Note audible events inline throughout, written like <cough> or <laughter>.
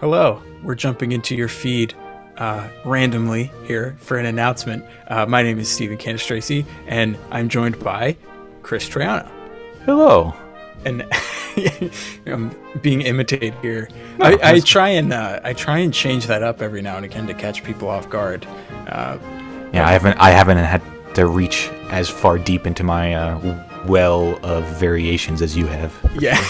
Hello, we're jumping into your feed uh, randomly here for an announcement. Uh, my name is Stephen Canistraci, and I'm joined by Chris Triano. Hello. And <laughs> I'm being imitated here. No, I, I, try and uh, I try and change that up every now and again to catch people off guard. Uh, yeah, I haven't I haven't had to reach as far deep into my uh, well of variations as you have. Yeah,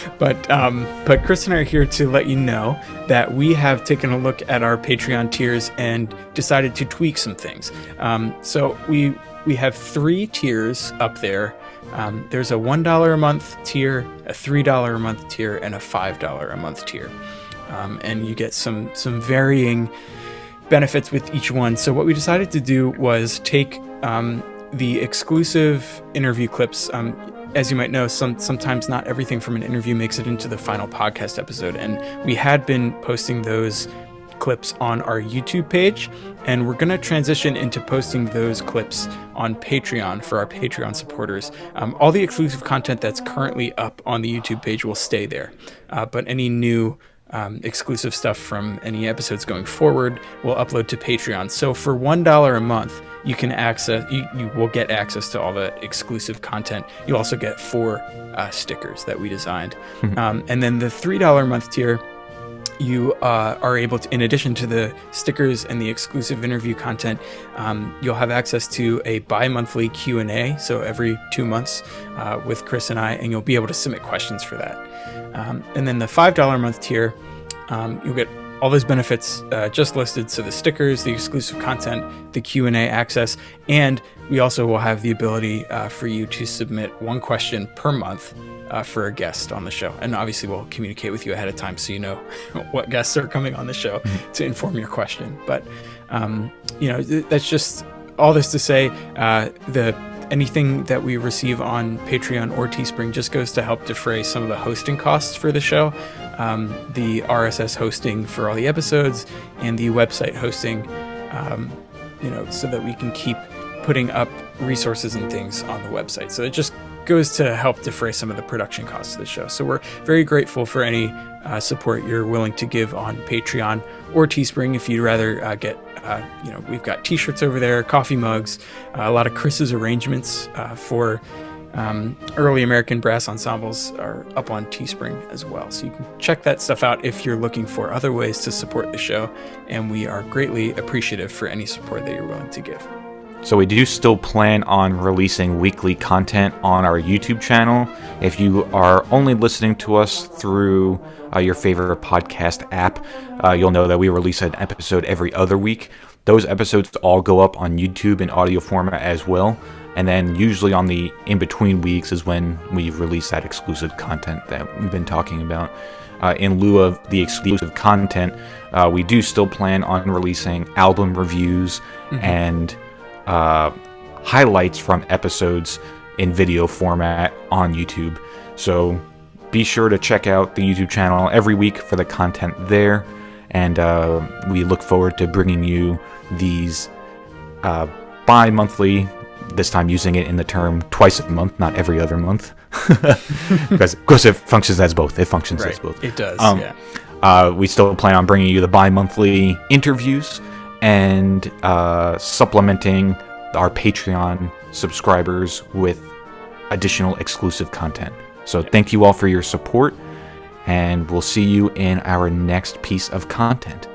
<laughs> but um, but Chris and I are here to let you know that we have taken a look at our Patreon tiers and decided to tweak some things. Um, so we we have three tiers up there. Um, there's a one dollar a month tier, a three dollar a month tier, and a five dollar a month tier, um, and you get some some varying benefits with each one. So what we decided to do was take um, the exclusive interview clips. Um, as you might know, some, sometimes not everything from an interview makes it into the final podcast episode. And we had been posting those clips on our YouTube page, and we're going to transition into posting those clips on Patreon for our Patreon supporters. Um, all the exclusive content that's currently up on the YouTube page will stay there, uh, but any new um, exclusive stuff from any episodes going forward will upload to Patreon. So for one dollar a month, you can access you, you will get access to all the exclusive content. You also get four uh, stickers that we designed, hmm. um, and then the three dollar month tier. You uh, are able to, in addition to the stickers and the exclusive interview content, um, you'll have access to a bi-monthly Q and A. So every two months, uh, with Chris and I, and you'll be able to submit questions for that. Um, and then the $5 month tier, um, you'll get all those benefits uh, just listed. So the stickers, the exclusive content, the Q&A access, and we also will have the ability uh, for you to submit one question per month uh, for a guest on the show. And obviously we'll communicate with you ahead of time so you know <laughs> what guests are coming on the show mm-hmm. to inform your question. But, um, you know, th- that's just all this to say uh, the anything that we receive on Patreon or Teespring just goes to help defray some of the hosting costs for the show. Um, the RSS hosting for all the episodes and the website hosting, um, you know, so that we can keep putting up resources and things on the website. So it just goes to help defray some of the production costs of the show. So we're very grateful for any uh, support you're willing to give on Patreon or Teespring if you'd rather uh, get uh, you know, we've got T-shirts over there, coffee mugs, uh, a lot of Chris's arrangements uh, for um, early American brass ensembles are up on Teespring as well. So you can check that stuff out if you're looking for other ways to support the show. And we are greatly appreciative for any support that you're willing to give. So we do still plan on releasing weekly content on our YouTube channel. If you are only listening to us through uh, your favorite podcast app, uh, you'll know that we release an episode every other week. Those episodes all go up on YouTube in audio format as well. And then usually on the in between weeks is when we release that exclusive content that we've been talking about. Uh, in lieu of the exclusive content, uh, we do still plan on releasing album reviews mm-hmm. and uh, highlights from episodes in video format on YouTube. So be sure to check out the YouTube channel every week for the content there. And uh, we look forward to bringing you these uh, bi monthly, this time using it in the term twice a month, not every other month. <laughs> because, of course, it functions as both. It functions right. as both. It does, um, yeah. Uh, we still plan on bringing you the bi monthly interviews and uh, supplementing our Patreon subscribers with additional exclusive content. So thank you all for your support, and we'll see you in our next piece of content.